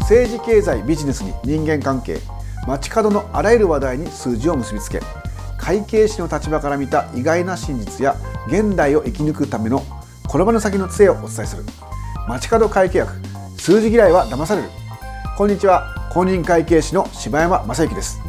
政治経済ビジネスに人間関係街角のあらゆる話題に数字を結びつけ会計士の立場から見た意外な真実や現代を生き抜くための転ばぬ先の杖をお伝えする。街角会計学数字嫌いは騙される。こんにちは公認会計士の柴山正幸です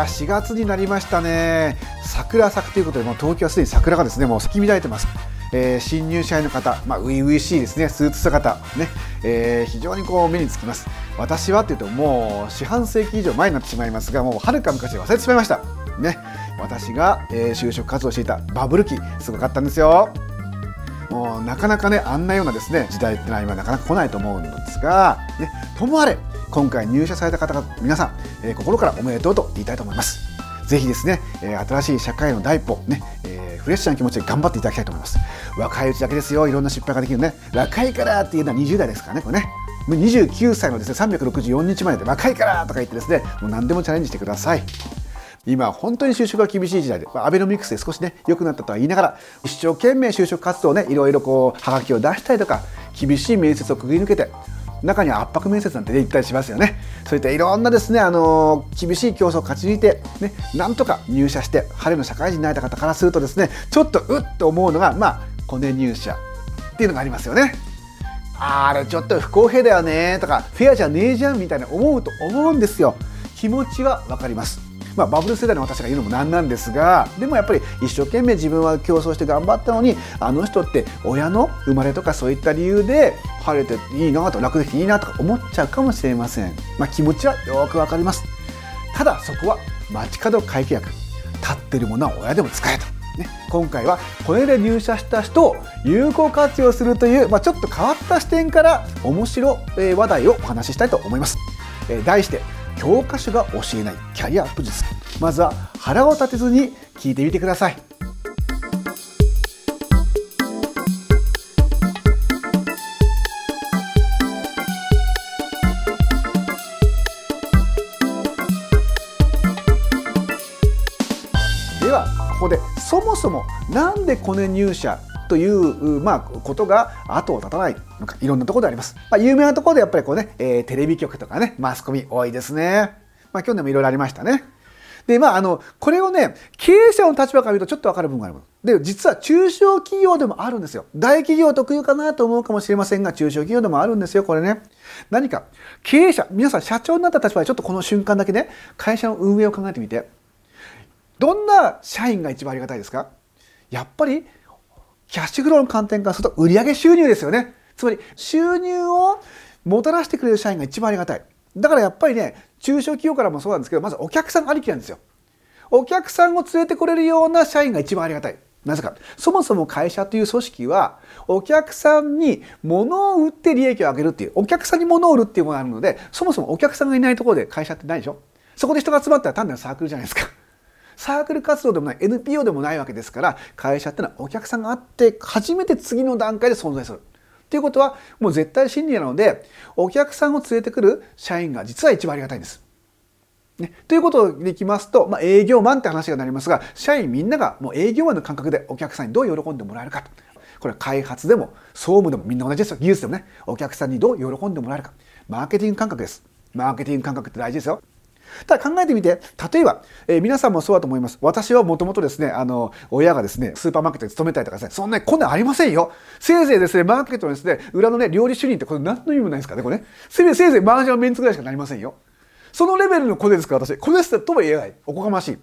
や4月になりましたね。桜咲くということでもう東京はすでに桜がですねもう咲き乱れてます。えー、新入社員の方、まあ、初々しいですね。スーツ姿、ね。えー、非常にこう目につきます。私はっていうともう四半世紀以上前になってしまいますがもうはるか昔忘れてしまいました。ね。私が、えー、就職活動していたバブル期すごかったんですよ。もうなかなかねあんなようなですね時代ってのは今なかなか来ないと思うんですが、ね、ともあれ今回入社された方々皆さん、えー、心からおめでとうと言いたいと思います。ぜひですね、えー、新しい社会の第一歩ね、えー、フレッシュな気持ちで頑張っていただきたいと思います。若いうちだけですよいろんな失敗ができるね。若いからっていうのは20代ですからねこれね。29歳のですね364日前で若いからとか言ってですねもう何でもチャレンジしてください。今本当に就職が厳しい時代でアベノミクスで少しね良くなったとは言いながら一生懸命就職活動ねいろいろこうはがきを出したりとか厳しい面接をくぐり抜けて中には圧迫面接なんて、ね、言ったりしますよね。そういったいろんなですねあの厳しい競争を勝ち抜いて、ね、なんとか入社して晴れの社会人になれた方からするとですねちょっとうっと思うのがまあコネ入社っていうのがありますよね。あれちょっと不公平だよねとかフェアじゃねえじゃんみたいな思うと思うんですよ。気持ちは分かります。まあ、バブル世代の私が言うのもなんなんですがでもやっぱり一生懸命自分は競争して頑張ったのにあの人って親の生まれとかそういった理由で晴れていいなと楽できていいなとか思っちゃうかもしれません、まあ、気持ちはよくわかります。ただそこは街角会計学立ってるものは親でも使えと。ね、今回はこれで入社した人を有効活用するという、まあ、ちょっと変わった視点から面白い話題をお話ししたいと思います。え題して教科書が教えないキャリアアップ術。まずは腹を立てずに聞いてみてください。ではここでそもそもなんでコネ入社という、まあ、ことが後を絶たないのかいろんなところであります。まあ、有名なところでやっぱりこうね、えー、テレビ局とかねマスコミ多いですね。まあ、去年もいろいろありましたね。でまあ、あのこれをね経営者の立場から見るとちょっと分かる部分があるで実は中小企業でもあるんですよ大企業特有かなと思うかもしれませんが中小企業でもあるんですよこれね何か経営者皆さん社長になった立場でちょっとこの瞬間だけね会社の運営を考えてみてどんな社員が一番ありがたいですか？やっぱりキャッシュフローの観点からすると売上収入ですよね。つまり収入をもたらしてくれる社員が一番ありがたい。だからやっぱりね、中小企業からもそうなんですけど、まずお客さんありきなんですよ。お客さんを連れてこれるような社員が一番ありがたい。なぜか。そもそも会社という組織は、お客さんに物を売って利益を上げるっていう、お客さんに物を売るっていうものがあるので、そもそもお客さんがいないところで会社ってないでしょそこで人が集まったら単なるサークルじゃないですか。サークル活動でもない NPO でもないわけですから会社ってのはお客さんがあって初めて次の段階で存在する。ということはもう絶対真理なのでお客さんを連れてくる社員が実は一番ありがたいんです。ね、ということでいきますと、まあ、営業マンって話がなりますが社員みんながもう営業マンの感覚でお客さんにどう喜んでもらえるかと。これは開発でも総務でもみんな同じですよ。技術でもね。お客さんにどう喜んでもらえるか。マーケティング感覚です。マーケティング感覚って大事ですよ。ただ考えてみて例えば、えー、皆さんもそうだと思います。私はもともとですねあの親がですねスーパーマーケットに勤めたりとかですねそんなにこんなんありませんよ。せいぜいですねマーケットのですね裏のね料理主任ってこれ何の意味もないですからねこれね。せいぜいマージャンメンツぐらいしかなりませんよ。そのレベルのコネですから私。コネスとも言えない。おこがましい。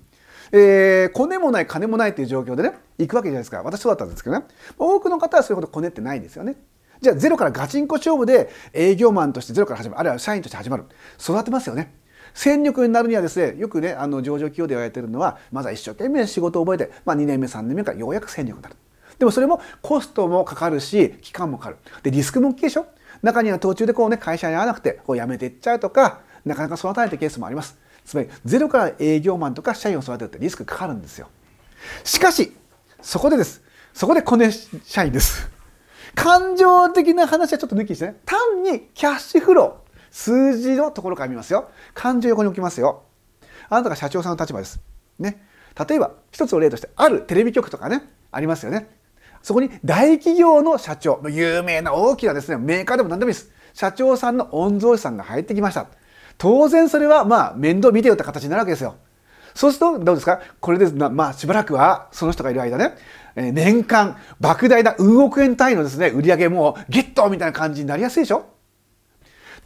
えー、コネもない金もないっていう状況でね行くわけじゃないですか。私そうだったんですけどね。多くの方はそういうことコネってないんですよね。じゃあゼロからガチンコ勝負で営業マンとしてゼロから始まるあるいは社員として始まる。育てますよね。戦力になるにはですねよくねあの上場企業で言われてるのはまずは一生懸命仕事を覚えて、まあ、2年目3年目からようやく戦力になる。でもそれもコストもかかるし期間もかかる。でリスクも大きいでしょ。中には途中でこうね会社に合わなくてこう辞めていっちゃうとかなかなか育たないってケースもあります。つまりゼロから営業マンとか社員を育てるってリスクかかるんですよ。しかしそこでです。そこでコネ社員です。感情的な話はちょっと抜きにしてね。単にキャッシュフロー。数字のところから見ますよ。感情横に置きますよ。あなたが社長さんの立場です。ね。例えば一つの例としてあるテレビ局とかねありますよね。そこに大企業の社長有名な大きなですねメーカーでも何でもいいです。社長さんの御曹司さんが入ってきました。当然それはまあ面倒見てよって形になるわけですよ。そうするとどうですか？これでまあしばらくはその人がいる間ね年間莫大な運億円単位のですね売り上げもゲットみたいな感じになりやすいでしょ？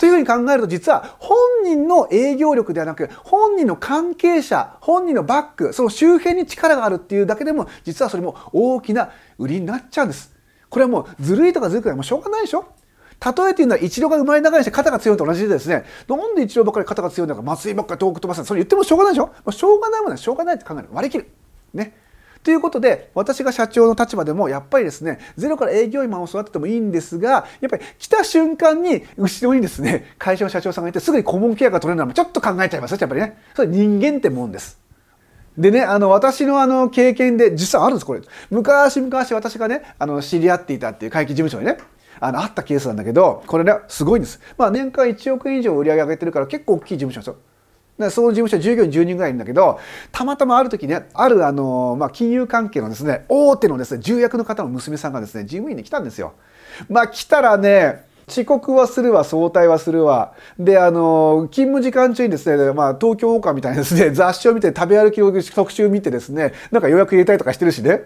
というふうに考えると実は本人の営業力ではなく本人の関係者本人のバックその周辺に力があるっていうだけでも実はそれも大きな売りになっちゃうんです。これはもうずるいとかずるくないもうしょうがないでしょ。例えて言うのは一郎が生まれ長いして肩が強いと同じでですね。なんで一郎ばっかり肩が強いんだか松井ばっかり遠く飛ばすそれ言ってもしょうがないでしょ、まあ、しょうがないものはしょうがないって考える。割り切る。ね。ということで私が社長の立場でもやっぱりですねゼロから営業員マンを育ててもいいんですがやっぱり来た瞬間に後ろにですね会社の社長さんがいてすぐに顧問契約が取れるのはちょっと考えちゃいますよやっぱりねそれ人間ってもんです。でね、あの、私のあの、経験で、実はあるんです、これ。昔々私がね、あの、知り合っていたっていう会計事務所にね、あの、あったケースなんだけど、これね、すごいんです。まあ、年間1億円以上売り上げ上げてるから結構大きい事務所ですよ。でその事務所従業員10人ぐらいいるんだけどたまたまある時ねあるあの、まあ、金融関係のですね大手のですね重役の方の娘さんがですね事務員に来たんですよ。まあ来たらね遅刻はするわ早退はするわであの勤務時間中にですね、まあ、東京王冠みたいなですね雑誌を見て食べ歩きを特集見てですねなんか予約入れたりとかしてるしね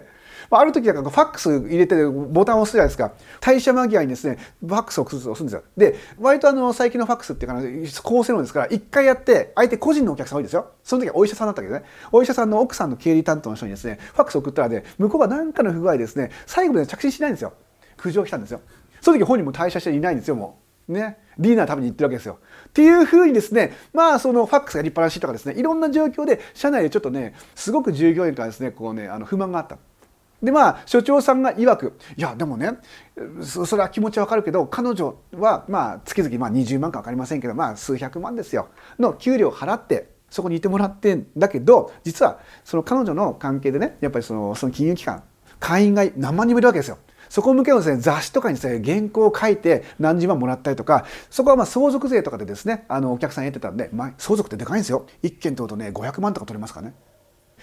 まあある時なんかファックス入れてボタンを押すじゃないですか。退社間際にですねファックスを押すんですよ。で割とあの最近のファックスっていうか高性能ですから一回やって相手個人のお客さん多いですよ。その時はお医者さんだったけどね。お医者さんの奥さんの経理担当の人にですねファックス送ったらね向こうが何かの不具合ですね最後まで着信しないんですよ。苦情来たんですよ。その時本人も退社していないんですよもう。ね。ディナー食べに行ってるわけですよ。っていうふうにですね、まあそのファックスが立派なしいとかですね、いろんな状況で社内でちょっとね、すごく従業員からですね、こうね、あの不満があった。でまあ所長さんが曰くいやでもねそれは気持ちはわかるけど彼女はまあ月々まあ20万か分かりませんけどまあ数百万ですよ。の給料払ってそこにいてもらってんだけど実はその彼女の関係でねやっぱりそのその金融機関会員が何万人もいるわけですよ。そこ向けのですね雑誌とかにですね原稿を書いて何十万もらったりとかそこはまあ相続税とかでですねあのお客さんやってたんで、まあ、相続ってでかいんですよ。1件取るとね500万とか取れますからね。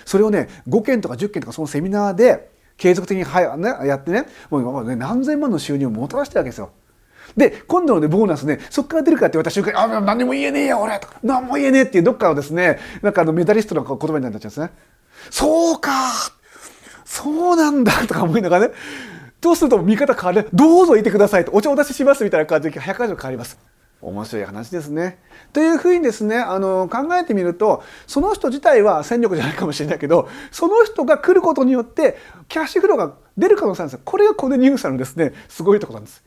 それをね5件とか10件とかそのセミナーで継続的には、ね、やってねもう今までね何千万の収入をもたらしてるわけですよ。で今度のねボーナスねそこから出るかって言われた瞬間に「あ何も言えねえよ俺」とか「何も言えねえ」っていうどっかのですねなんかあのメダリストの言葉になっちゃうんですね。そうかそうなんだとか思いながらねどうすると見方変わるどうぞいてくださいとお茶お出ししますみたいな感じで100回以上変わります。面白い話ですね。というふうにですねあの考えてみるとその人自体は戦力じゃないかもしれないけどその人が来ることによってキャッシュフローが出る可能性なんですよ。これがコネニューサのですねすごいところなんです。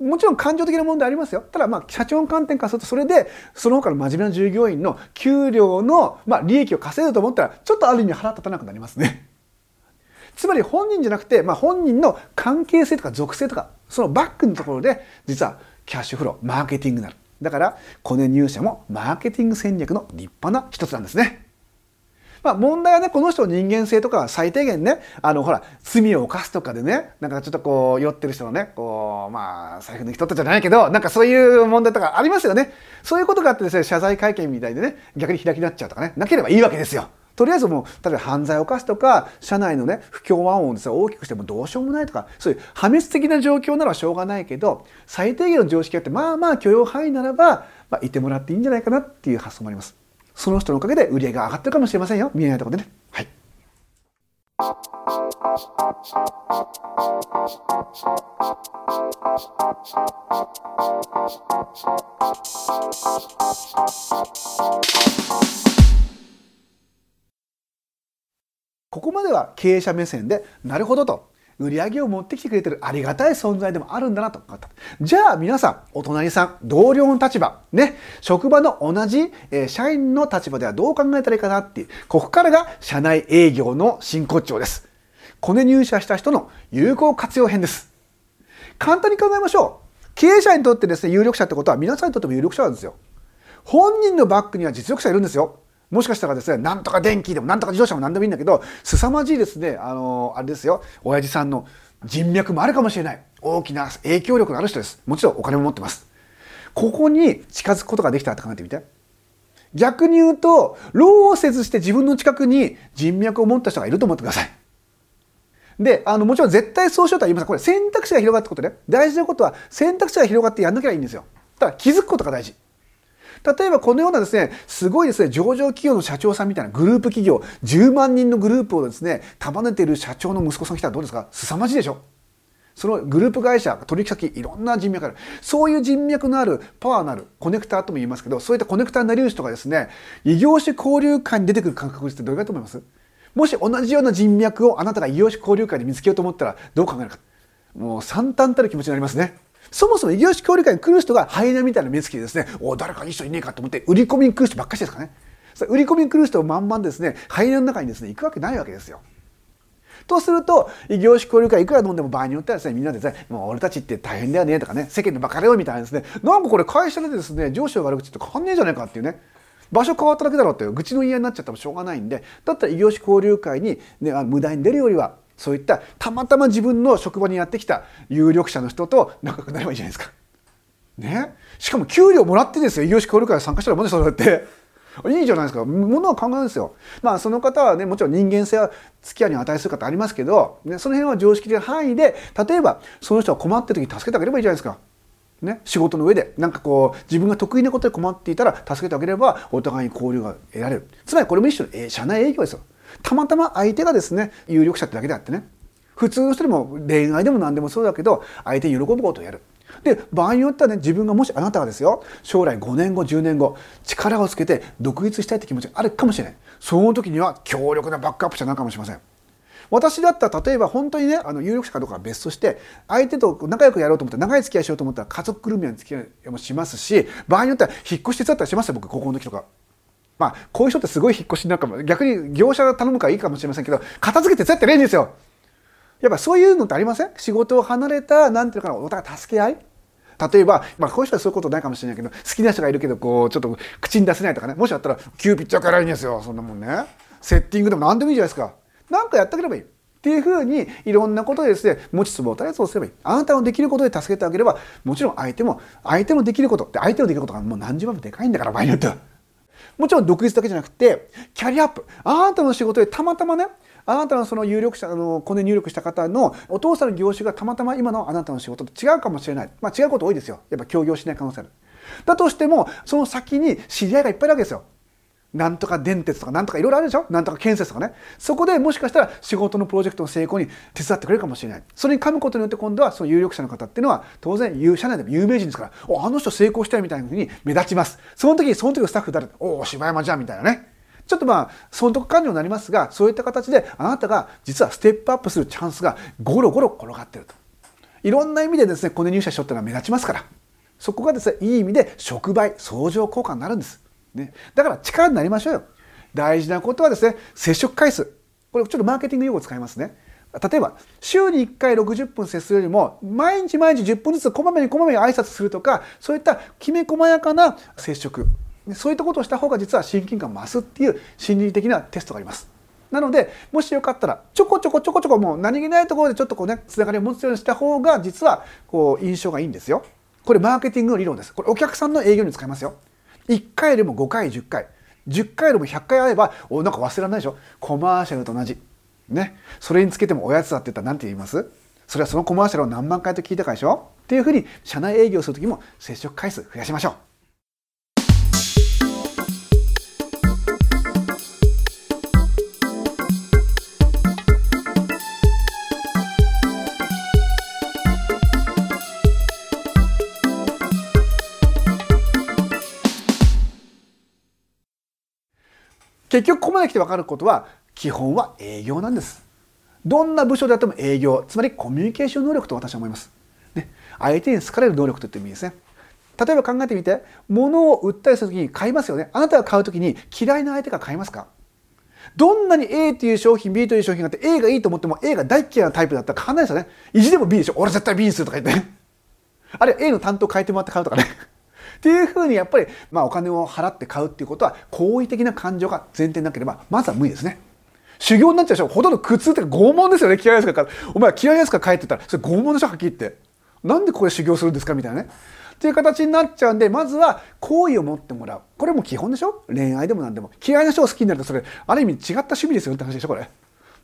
もちろん感情的な問題ありますよ。ただまあ社長の観点からするとそれでその他の真面目な従業員の給料のまあ利益を稼ぐと思ったらちょっとある意味腹立たなくなりますね。つまり本人じゃなくて、まあ、本人の関係性とか属性とかそのバックのところで実はキャッシュフローマーケティングになるだからコネ入社もマーケティング戦略の立派な一つなんですね。まあ、問題はねこの人の人間性とかは最低限ねあのほら罪を犯すとかでねなんかちょっとこう酔ってる人のねこうまあ財布抜き取ったじゃないけどなんかそういう問題とかありますよねそういうことがあってですね謝罪会見みたいでね逆に開きになっちゃうとかねなければいいわけですよ。とりあえずもう例えば犯罪を犯すとか社内のね不協和音をです、ね、大きくしてもどうしようもないとかそういう破滅的な状況ならしょうがないけど最低限の常識があってまあまあ許容範囲ならば、まあ、いてもらっていいんじゃないかなっていう発想もあります。その人のおかげで売り上げが上がってるかもしれませんよ見えないところでね。はい。ここまでは経営者目線でなるほどと売り上げを持ってきてくれてるありがたい存在でもあるんだなと思った。じゃあ皆さん、お隣さん、同僚の立場、ね、職場の同じ、えー、社員の立場ではどう考えたらいいかなっていう、ここからが社内営業の真骨頂です。コネ入社した人の有効活用編です。簡単に考えましょう。経営者にとってですね、有力者ってことは皆さんにとっても有力者なんですよ。本人のバックには実力者いるんですよ。もしかしたらですね、なんとか電気でもなんとか自動車も何でもいいんだけど、凄まじいですね、あの、あれですよ、親父さんの人脈もあるかもしれない。大きな影響力のある人ですもちろんお金も持ってますここに近づくことができたって考えてみて逆に言うと労説して自分の近くに人脈を持った人がいると思ってくださいで、あの、もちろん絶対そうしようとは言いません。これ選択肢が広がったことね。大事なことは選択肢が広がってやんなきゃいいんですよ。ただ気づくことが大事。例えばこのようなですね、すごいですね、上場企業の社長さんみたいなグループ企業、10万人のグループをですね、束ねている社長の息子さん来たらどうですか？凄まじいでしょ？そのグループ会社、取引先、いろんな人脈がある。そういう人脈のある、パワーのある、コネクターとも言いますけど、そういったコネクターになりうる人がですね、異業種交流会に出てくる感覚ってどれかと思います？もし同じような人脈をあなたが異業種交流会で見つけようと思ったらどう考えるか。もう惨憺たる気持ちになりますね。そもそも異業種交流会に来る人がハイナみたいな目つきでですね、お誰かいい人いねえかと思って売り込みに来る人ばっかしですかね。売り込みに来る人を満々ですね、ハイナの中にですね、行くわけないわけですよ。とすると、異業種交流会いくら飲んでも場合によってはですね、みんなでですね、もう俺たちって大変だよねとかね、世間のバカだよみたいなですね、なんかこれ会社でですね、上司が悪口って変わんねえじゃねえかっていうね、場所変わっただけだろうっていう愚痴の言い合いになっちゃってもしょうがないんでだったら異業種交流会に、ね、無駄に出るよりはそういったたまたま自分の職場にやってきた有力者の人と仲良くなればいいじゃないですか。ね、しかも給料もらってですよ異業種交流会参加したらもんねそれだって。いいじゃないですか。ものは考えるんですよ。まあその方はね、もちろん人間性は付き合いに値する方ありますけど、ね、その辺は常識的な範囲で、例えばその人が困ってる時助けてあげればいいじゃないですか。ね、仕事の上でなんかこう自分が得意なことで困っていたら助けてあげればお互いに交流が得られるつまりこれも一種の社内営業ですよたまたま相手がですね有力者ってだけであってね。普通の人でも恋愛でも何でもそうだけど相手に喜ぶことをやる。で場合によってはね自分がもしあなたがですよ将来5年後10年後力をつけて独立したいって気持ちがあるかもしれない。その時には強力なバックアップ者なのかもしれません。私だったら例えば本当にねあの有力者かどうかは別として相手と仲良くやろうと思ったら長い付き合いしようと思ったら家族ぐるみの付き合いもしますし場合によっては引っ越し手伝ったりしますよ僕高校の時とか。まあこういう人ってすごい引っ越しになんかも逆に業者が頼むからいいかもしれませんけど片付けて手伝ってないんですよ。やっぱそういうのってありません？仕事を離れたなんていうかなお互い助け合い？例えば、まあ、こういう人はそういうことないかもしれないけど好きな人がいるけどこうちょっと口に出せないとかねもしあったら「急ピッチャーからいいんですよそんなもんね」セッティングでも何でもいいじゃないですか。なんかやってあげればいい。っていうふうにいろんなことでですね持ちつ持たれつをすればいいあなたのできることで助けてあげればもちろん相手も相手のできることって相手のできることがもう何十倍もでかいんだから場合によっては。もちろん独立だけじゃなくてキャリアアップ。あなたの仕事でたまたまねあなたのその有力者あのこの入力した方のお父さんの業種がたまたま今のあなたの仕事と違うかもしれない、まあ、違うこと多いですよ。やっぱ協業しない可能性ある。だとしてもその先に知り合いがいっぱいいるわけですよ。なんとか電鉄とかなんとかいろいろあるでしょ？なんとか建設とかね。そこでもしかしたら仕事のプロジェクトの成功に手伝ってくれるかもしれない。それに噛むことによって今度はその有力者の方っていうのは当然社内でも有名人ですからおあの人成功したよみたいなふうに目立ちます。その時その時のスタッフ誰おお柴山じゃんみたいなね。ちょっとまあ損得感情になりますがそういった形であなたが実はステップアップするチャンスがゴロゴロ転がってると。いろんな意味でですねコネ入社しとっていうのは目立ちますから。そこがですねいい意味で触媒相乗効果になるんです。ね、だから力になりましょうよ。大事なことはですね、接触回数。これちょっとマーケティング用語使いますね。例えば、週に1回60分接するよりも、毎日毎日10分ずつこまめにこまめに挨拶するとか、そういったきめ細やかな接触。そういったことをした方が実は親近感増すっていう心理的なテストがあります。なので、もしよかったら、ちょこちょこちょこちょこもう何気ないところでちょっとこうね、つながりを持つようにした方が、実はこう印象がいいんですよ。これマーケティングの理論です。これお客さんの営業に使いますよ。1回よりも5回10回。10回よりも100回会えばおなんか忘れられないでしょ？コマーシャルと同じ。ね。それにつけてもおやつだって言ったら何て言います？それはそのコマーシャルを何万回と聞いたかでしょ？っていうふうに社内営業する時も接触回数増やしましょう。結局ここまで来て分かることは基本は営業なんです。どんな部署であっても営業つまりコミュニケーション能力と私は思います。ね、相手に好かれる能力と言ってもいいですね。例えば考えてみて物を売ったりする時に買いますよね。あなたが買う時に嫌いな相手が買いますか？どんなに A という商品 B という商品があって A がいいと思っても A が大嫌いなタイプだったら買わないですよね。意地でも B でしょ。俺絶対 B にするとか言って。あるいは A の担当変えてもらって買うとかね。っていうふうにやっぱり、まあ、お金を払って買うっていうことは好意的な感情が前提なければまずは無理ですね。修行になっちゃうでしょほとんど苦痛って拷問ですよ。ね嫌いですかお前嫌いですか帰ってたらそれ拷問でしょはっきり言って。なんでこれ修行するんですかみたいなね。っていう形になっちゃうんでまずは好意を持ってもらう。これも基本でしょ？恋愛でも何でも。嫌いな人を好きになるとそれある意味違った趣味ですよって話でしょこれ。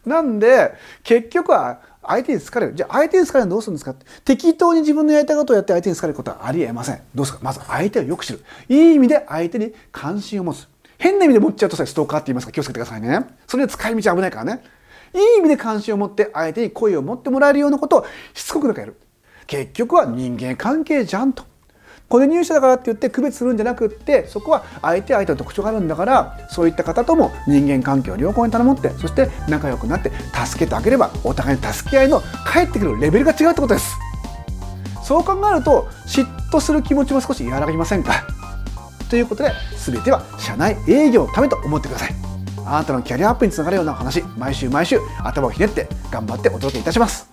なんで結局は相手に好かれる。じゃあ相手に好かれるのどうするんですか適当に自分のやりたいことをやって相手に好かれることはありえません。どうですか。まず相手をよく知る。いい意味で相手に関心を持つ。変な意味で持っちゃうとさストーカーって言いますから気をつけてくださいね。それで使い道危ないからね。いい意味で関心を持って相手に恋を持ってもらえるようなことをしつこくなんかやる。結局は人間関係じゃんと。これ入社だからって言って区別するんじゃなくってそこは相手相手の特徴があるんだからそういった方とも人間関係を良好に頼もってそして仲良くなって助けてあげればお互いに助け合いの返ってくるレベルが違うってことです。そう考えると嫉妬する気持ちも少し和らぎませんか？ということで全ては社内営業のためと思ってください。あなたのキャリアアップにつながるような話毎週毎週頭をひねって頑張ってお届けいたします。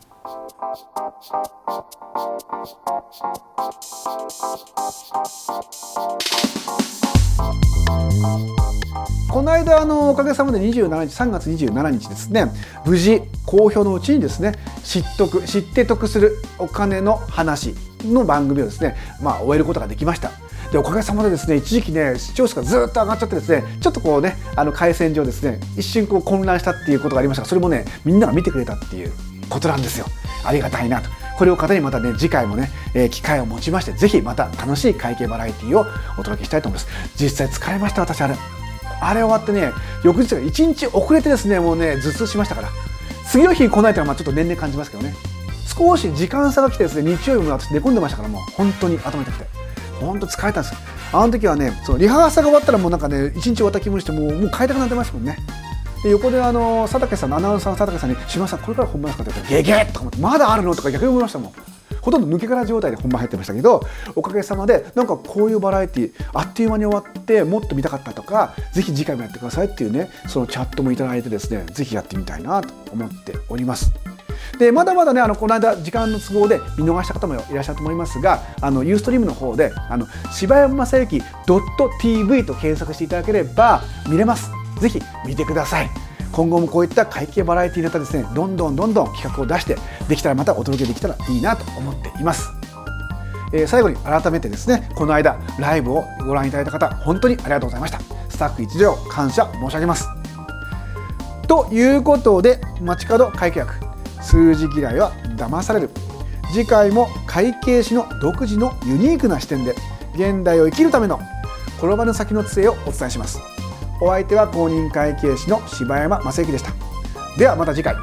かげさまで27日3月27日ですね無事公表のうちにですね知っとく知って得するお金の話の番組をですねまあ終えることができました。でおかげさまでですね一時期ね視聴数がずっと上がっちゃってですねちょっとこうねあの回線上ですね一瞬こう混乱したっていうことがありましたがそれもねみんなが見てくれたっていうことなんですよ。ありがたいなと。これを糧にまたね次回もね、えー、機会を持ちましてぜひまた楽しい会計バラエティーをお届けしたいと思います。実際疲れました私あれ。あれ終わってね翌日が1日遅れてですねもうね頭痛しましたから次の日に来ないというのはまあちょっと年々感じますけどね少し時間差が来てですね日曜日も私寝込んでましたからもう本当に頭痛くて本当疲れたんですあの時はねそのリハーサルが終わったらもうなんかね一日終わった気分してもうもう帰りたくなってましたもんねで横であの佐竹さんのアナウンサーの佐竹さんに「島さんこれから本番ですか?」って言ったら「ゲゲッ!」とか思って「まだあるの?」とか逆に思いましたもんほとんど抜け殻状態で本番入ってましたけどおかげさまでなんかこういうバラエティあっという間に終わってもっと見たかったとかぜひ次回もやってくださいっていうねそのチャットもいただいてですねぜひやってみたいなと思っております。でまだまだねあのこの間時間の都合で見逃した方もいらっしゃると思いますがあのユーストリームの方であの柴山正幸 .tv と検索していただければ見れますぜひ見てください今後もこういった会計バラエティネタですねどんどんどんどん企画を出してできたらまたお届けできたらいいなと思っています。えー、最後に改めてですねこの間ライブをご覧いただいた方本当にありがとうございました。スタッフ一同感謝申し上げます。ということで街角会計学数字嫌いは騙される。次回も会計士の独自のユニークな視点で現代を生きるための転ばぬ先の杖をお伝えします。お相手は公認会計士の柴山正幸でした。ではまた次回。